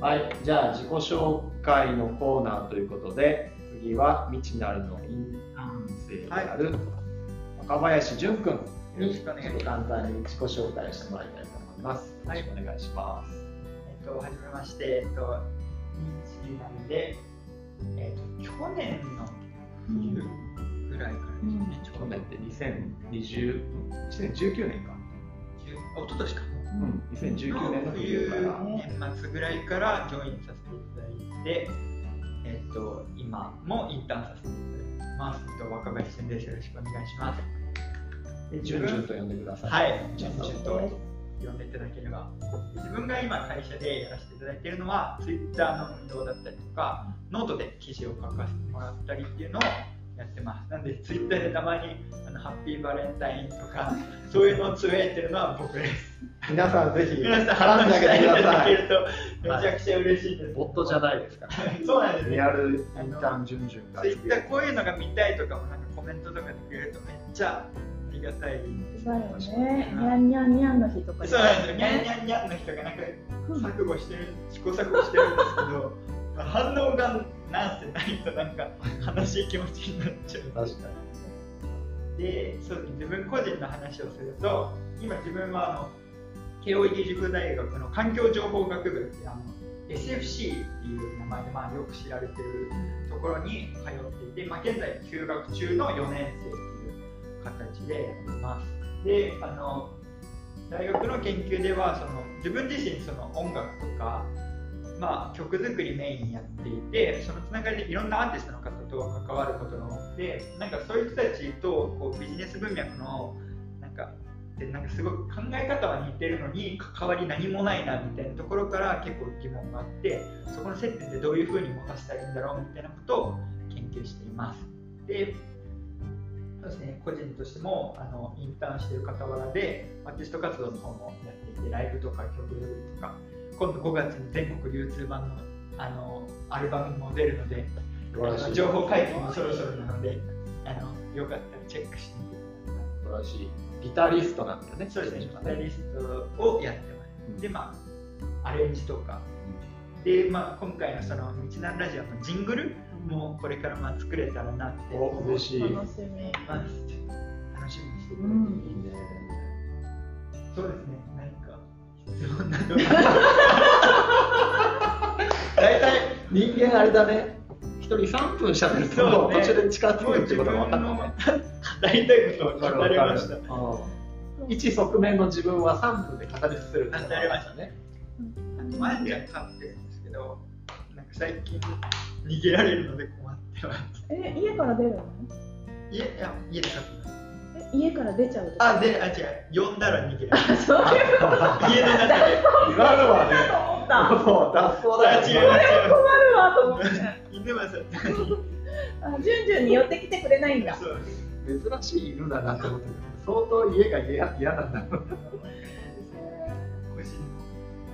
はい、じゃあ自己紹介のコーナーということで、次は未知なるのインターン生である若林淳君にちょっと簡単に自己紹介をしてもらいたいと思います。よろしくお願いします。えっと、はじめまして、えっと、認知なんで、えっと、去年の冬ぐらいからですね、去年って2020 2019年か。あ一昨年か。うん、2019年の冬冬から。年末ぐらいからジョインさせていただいて、えっと、今もインターンさせていただいてます。えっと、若林先生です。よろしくお願いします。でじゅんじゅんと呼んでください。はい、じゅんじゅんと呼んでいただければ。自分が今会社でやらせていただいているのは、Twitter の運用だったりとか、ノートで記事を書かせてもらったりっていうのをやってます。なんで、Twitter でたまにあのハッピーバレンタインとか、そういうのをつぶやいてるのは僕です。皆さんぜひ皆さん絡んであげてくだいたださい。けるとめちゃくちゃ嬉しいです。ボットじゃないですから。そうなんですねリアルインターン順々が。Twitter こういうのが見たいとかもなんかコメントとかでくれるとめっちゃありがたい。だよね。にゃんにゃんにゃんの日とかそうなんですよ。ニャンニャンニャンの人がなんか錯誤してる、試行錯誤してるんですけど、まあ反応がなんせないとなんか悲しい気持ちになっちゃう。確かで、そうですね自分個人の話をすると、今自分はあの慶應義塾大学の環境情報学部ってあの SFC っていう名前でまあよく知られてるところに通っていて、まあ、現在休学中の4年生という形でやってます。で、あの大学の研究ではその自分自身その音楽とか、まあ、曲作りメインやっていてそのつながりでいろんなアーティストの方と関わることが多くてなんかそういう人たちとこうビジネス文脈のなんかでなんかすごく考え方は似てるのに関わり何もないなみたいなところから結構疑問があってそこの接点でどういうふうに持たせたらいいんだろうみたいなことを研究しています。でそうですね、個人としてもあのインターンしている傍らでアーティスト活動の方もやっていてライブとか曲作りとか今度5月に全国流通版のあのアルバムも出るので情報解禁もそろそろなのであのよかったらチェックしてみてください。に。素晴らしい。ギタリストなんだよね。そうですね、ギねタリストをやってます。で、まあ、アレンジとか、で、まあ、今回のその、道南ラジオのジングルもこれからまあ作れたらなってお思い嬉しい。楽しみ。ます。楽しみにしていただい。いいね。そうですね、何か質問などが大体人間あれだね。一人3分喋ると途中で近づくってことが分かうね。自分の語りたいことを語りました。うん一側面の自分は3分で語り捨てるってことが分かったね。前では飼ってるんですけど、なんか最近逃げられるので困ってます。え、家から出るの？家いや家で飼ってます。え、家から出ちゃうとあ、で、あ、違う、呼んだら逃げる。そういうこと？家の中で。今のはね。そう、脱走だ違う違う困るわと思って。犬はさ、あ、じゅんじゅんに寄ってきてくれないんだ。そう。珍しい犬だなと思って相当家が嫌嫌なんだろう個人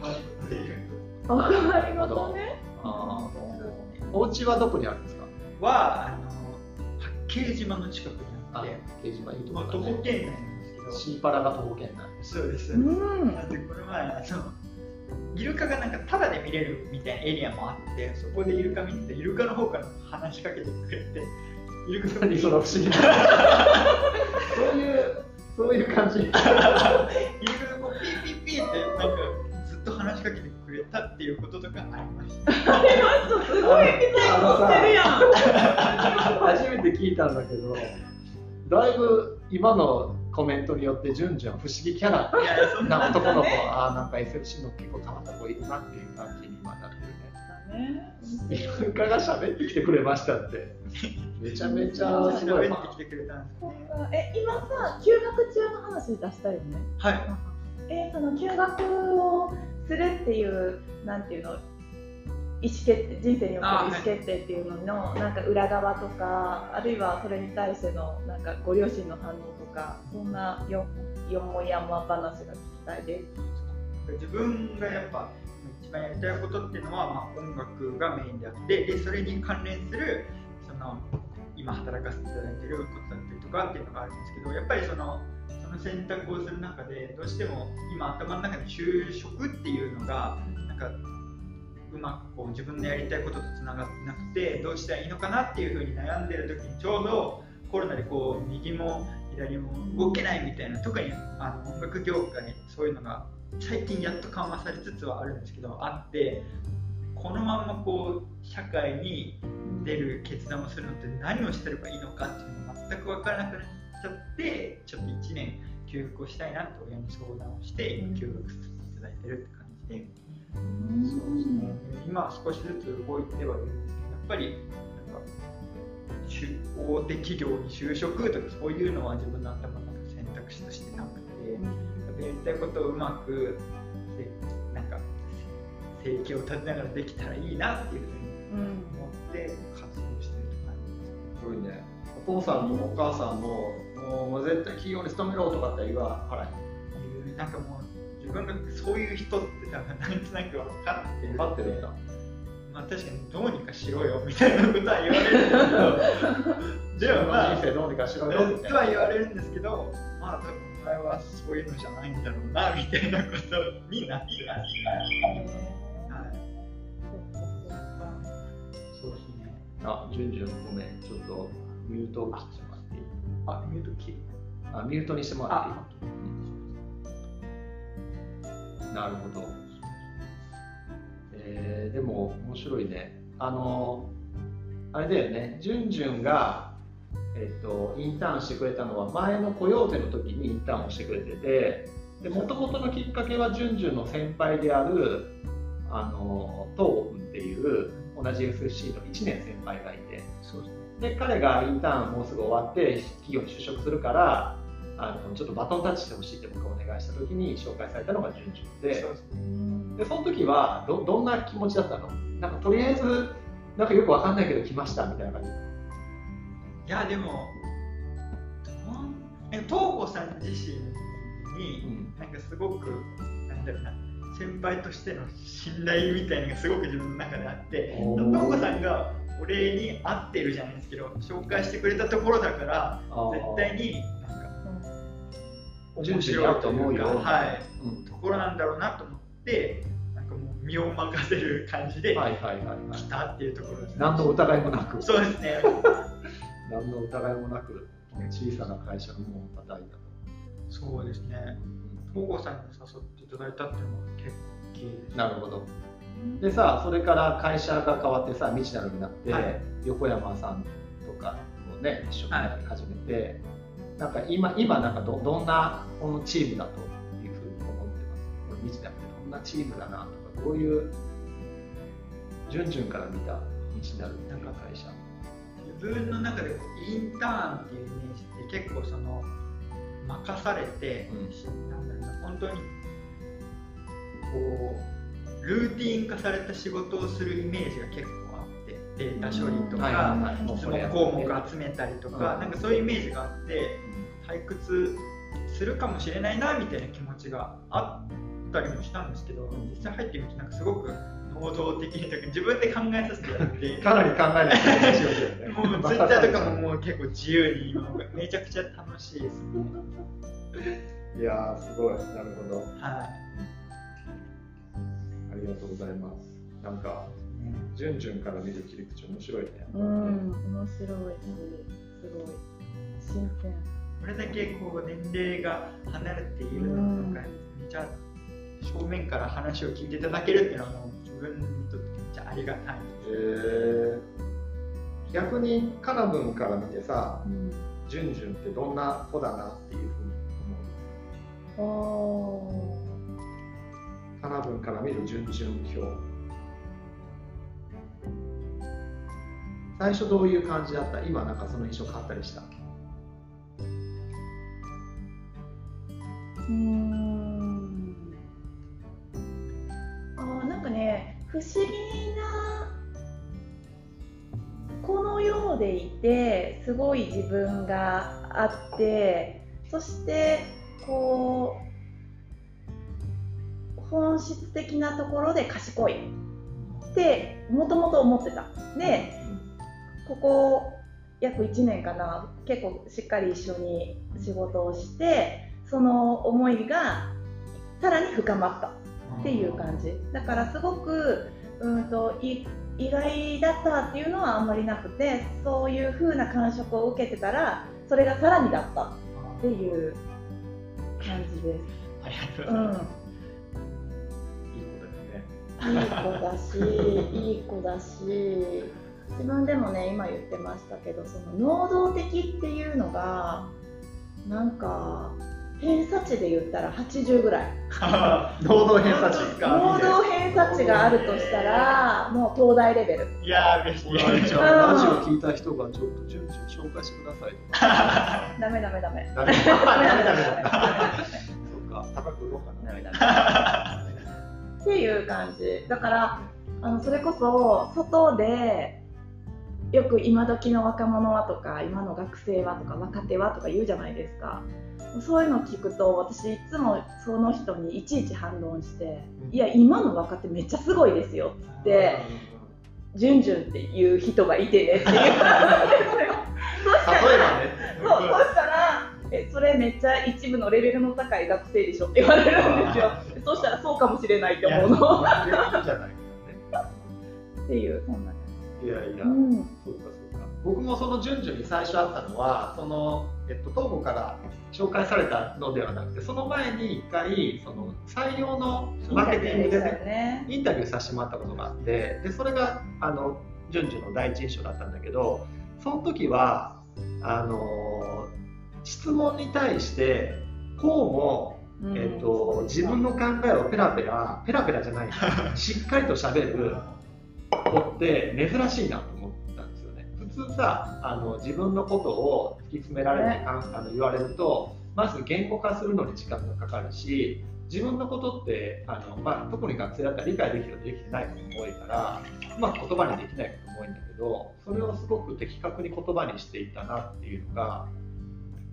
のマイクっていうあ、りがとうね。あお家はどこにあるんですかは、あの、八景島の近くにあって、掲示板いいとこだね歩圏内なんですけど、シーパラが徒歩圏内そうです。うん。なんでこの前あのイルカがなんかタダで見れるみたいなエリアもあってそこでイルカ見ててイルカの方から話しかけてくれてイルカが何その不思議な。そういうそういう感じ。イルカがこうピーピーピーってなんかずっと話しかけてくれたっていうこととかありました。ありました。すごい。エピソードしてるやん。初めて聞いたんだけどだいぶ今のコメントによってじゅんじゅん不思議キャラなな男の子ああなんか SFC の結構変わった子いるなっていう感じに今なってるねイルカが喋ってきてくれましたってめちゃめちゃすごい喋ってきてくれたんですねえ、今さ、休学中の話出したよね。はいえ、その休学をするっていう、なんていうの。意思決定人生における意あ思決定っていうのの、なんか裏側とかあるいはそれに対してのなんかご両親の反応とかそんなよよもやま話が聞きたいです。自分がやっぱ一番やりたいことっていうのは、まあ、音楽がメインであってでそれに関連するその今働かせていただいてることだったりとかっていうのがあるんですけどやっぱりそのその選択をする中でどうしても今頭の中に就職っていうのがなんかうまくこう自分のやりたいこととつながってなくてどうしたらいいのかなっていうふうに悩んでる時にちょうどコロナでこう右も左も動けないみたいな特にあの音楽業界そういうのが最近やっと緩和されつつはあるんですけどあってこのままこう社会に出る決断をするのって何をしてればいいのかっていうのが全く分からなくなっちゃってちょっと1年休学をしたいなと親に相談をして今休学させていただいてるって感じで、そうですね。今は少しずつ動いてはいるんですけどやっぱり大手企業に就職とかそういうのは自分の頭ったいことをうまくなんか生計を立てながらできたらいいなっていうふうに思って活動してるって感じです。すごいね。お父さんもお母さんももう絶対企業に勤めろとかって言わはらへん。なんかもう自分がそういう人って多分なんとなく分かってる。分かってるんだ。まあ、確かにどうにかしろよみたいな ことは言われるんですけどでもまあ人生どうにかしろよとは言われるんですけどまあお前はそういうのじゃないんだろうなみたいなことになってます。そうですね。あ、じゅんじゅんごめん、ちょっとミュートをしてもらっていい？あ、ミュート切るあ、ミュートにしてもらっていい？なるほど。えー、でも面白いね。あのあれだよね。じゅんじゅんが、えっと、インターンしてくれたのは前の雇用手の時にインターンをしてくれててもともとのきっかけはじゅんじゅんの先輩であるあの東郷君っていう同じ FFC の1年先輩がいて。で彼がインターンもうすぐ終わって企業に就職するからあのちょっとバトンタッチしてほしいって僕がお願いした時に紹介されたのがじゅんじゅんで。でその時はどどんな気持ちだったの？なんかとりあえずなんかよくわかんないけど来ましたみたいな感じいやでも東子さん自身に、なんかすごくなんだろうな先輩としての信頼みたいなのがすごく自分の中であって東子さんがお礼に合ってるじゃないですけど紹介してくれたところだから絶対になんか面白いというか、はい、うん、ところなんだろうなと思ってなんかもう身を任せる感じで来たっていうところです、ね、何の疑いもなく。そうですね何の疑いもなく小さな会社のもう叩いたと。そうですね。東郷さんに誘っていただいたっていうのは結構大きいです、なるほど。でさそれから会社が変わってさ未知なるになって、はい、横山さんとかもね一緒になり始めて、はい、なんか今今なんかどどんなこのチームだというふうに思ってます？未知なるんなチームだなとかどういう順々から見た道になるなんか会社？自分の中でインターンっていうイメージって結構その任されて、うん、なんだろうな本当にこうルーティン化された仕事をするイメージが結構あってデータ処理とか、質問項目集めたりとか、なんかそういうイメージがあって退屈するかもしれないなみたいな気持ちがあったりもしたんですけど実際入ってみてなんかすごく能動的にというか自分で考えさせてもらってかなり考えないとね。もうツイッターとかももう結構自由に今めちゃくちゃ楽しいです。ねいやすごい。なるほど。はい。ありがとうございます。なんかじゅんじゅんから見る切り口面白いね。うん面白い。しすごい。新鮮。これだけこう年齢が離れているのとかめちゃ正面から話を聞いていただけるっていうのはもう自分にとってめっちゃありがたい。えー、逆にカナブンから見てさ、うん、ジュンジュンってどんな子だなっていうふうに思う？カナブンから見るジュンジュン表最初どういう感じだった？今なんかその印象変わったりした？うん不思議なこのようでいてすごい自分があってそしてこう本質的なところで賢いってもともと思ってた。でここ約1年かな。結構しっかり一緒に仕事をしてその思いがさらに深まった。っていう感じだからすごくうんとい意外だったっていうのはあんまりなくてそういう風な感触を受けてたらそれがさらにだったっていう感じです。ありがとうございます。うん、いい子だし、いい子だし、自分でもね、今言ってましたけど、その能動的っていうのが、なんか、偏差値で言ったら80ぐらい。能動偏差値能動偏差値があるとしたら、もう東大レベル。いやー、嬉しい。じゃあラジオ聞いた人がちょっと順々紹介してくださいとか。ダメダメダメ。ダメ ダメダメそうか、高く売ろうかな。ダメダメっていう感じ。だから、あのそれこそ外でよく今時の若者はとか今の学生はとか若手はとか言うじゃないですかそういうの聞くと私いつもその人にいちいち反論して「いや今の若手めっちゃすごいですよ」っつって「じゅんじゅんっていう人がいてね」って言うそしたら例えばね。そうそしたらえそれめっちゃ一部のレベルの高い学生でしょって言われるんですよそしたらそうかもしれないって思うのっていうそんなね。いやいや。うんそうかそうか。僕もその順々に最初あったのは、そのえっと東郷から紹介されたのではなくて、その前に一回その採用のマーケティングでね、ね。インタビューさせてもらったことがあって、でそれがあの順々の第一印象だったんだけど、その時はあの質問に対してこうもえっと自分の考えをペラペラペラペラじゃないしっかりと喋る子って珍しいなと通さあの自分のことを突き詰められて、かんあの言われるとまず言語化するのに時間がかかるし自分のことってあの、まあ、特に学生だったら理解できるできてないことも多いからうまく言葉にできないことも多いんだけどそれをすごく的確に言葉にしていったなっていうのが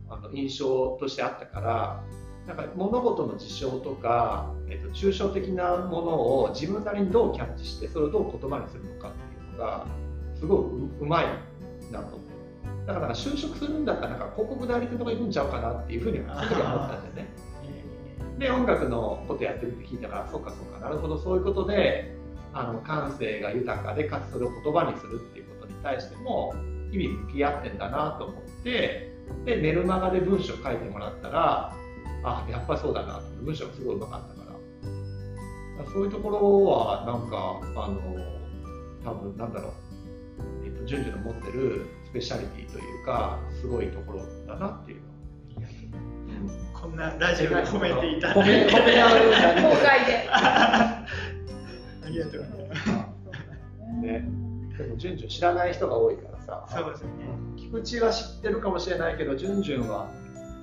あの印象としてあったからなんか物事の事象とか、えっと、抽象的なものを自分なりにどうキャッチしてそれをどう言葉にするのかっていうのがすごいううまいなとだから就職するんだったらなんか広告代理店とか行くんちゃうかなっていうふうには思ったんだよね。で音楽のことやってるって聞いたからそうかそうかなるほどそういうことであの感性が豊かでかつそれを言葉にするっていうことに対しても日々向き合ってんだなと思ってでメルマガで文章書いてもらったらあやっぱそうだなと。文章がすごいうまかったから。そういうところはなんかあの多分なんだろう、順々の持ってるスペシャリティというかすごいところだなっていうのこんなラジオで褒めていた褒め褒め合う公開で。ありがとうございます。ね、でも順々知らない人が多いからさ。そうですね。菊池は知ってるかもしれないけど順々は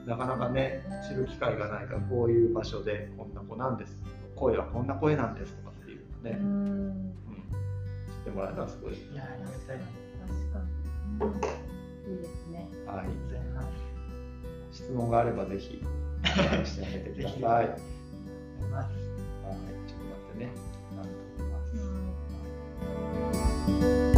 なかなかね知る機会がないからこういう場所でこんな子なんです。声はこんな声なんですとかっていうのね、うん。うん知ってもらえたらすごい。いや、ありがたい。な。確かに。い。いですね。はい。質問があればぜひ。してあげてください。はい。ちょっと待ってね。なんとかうん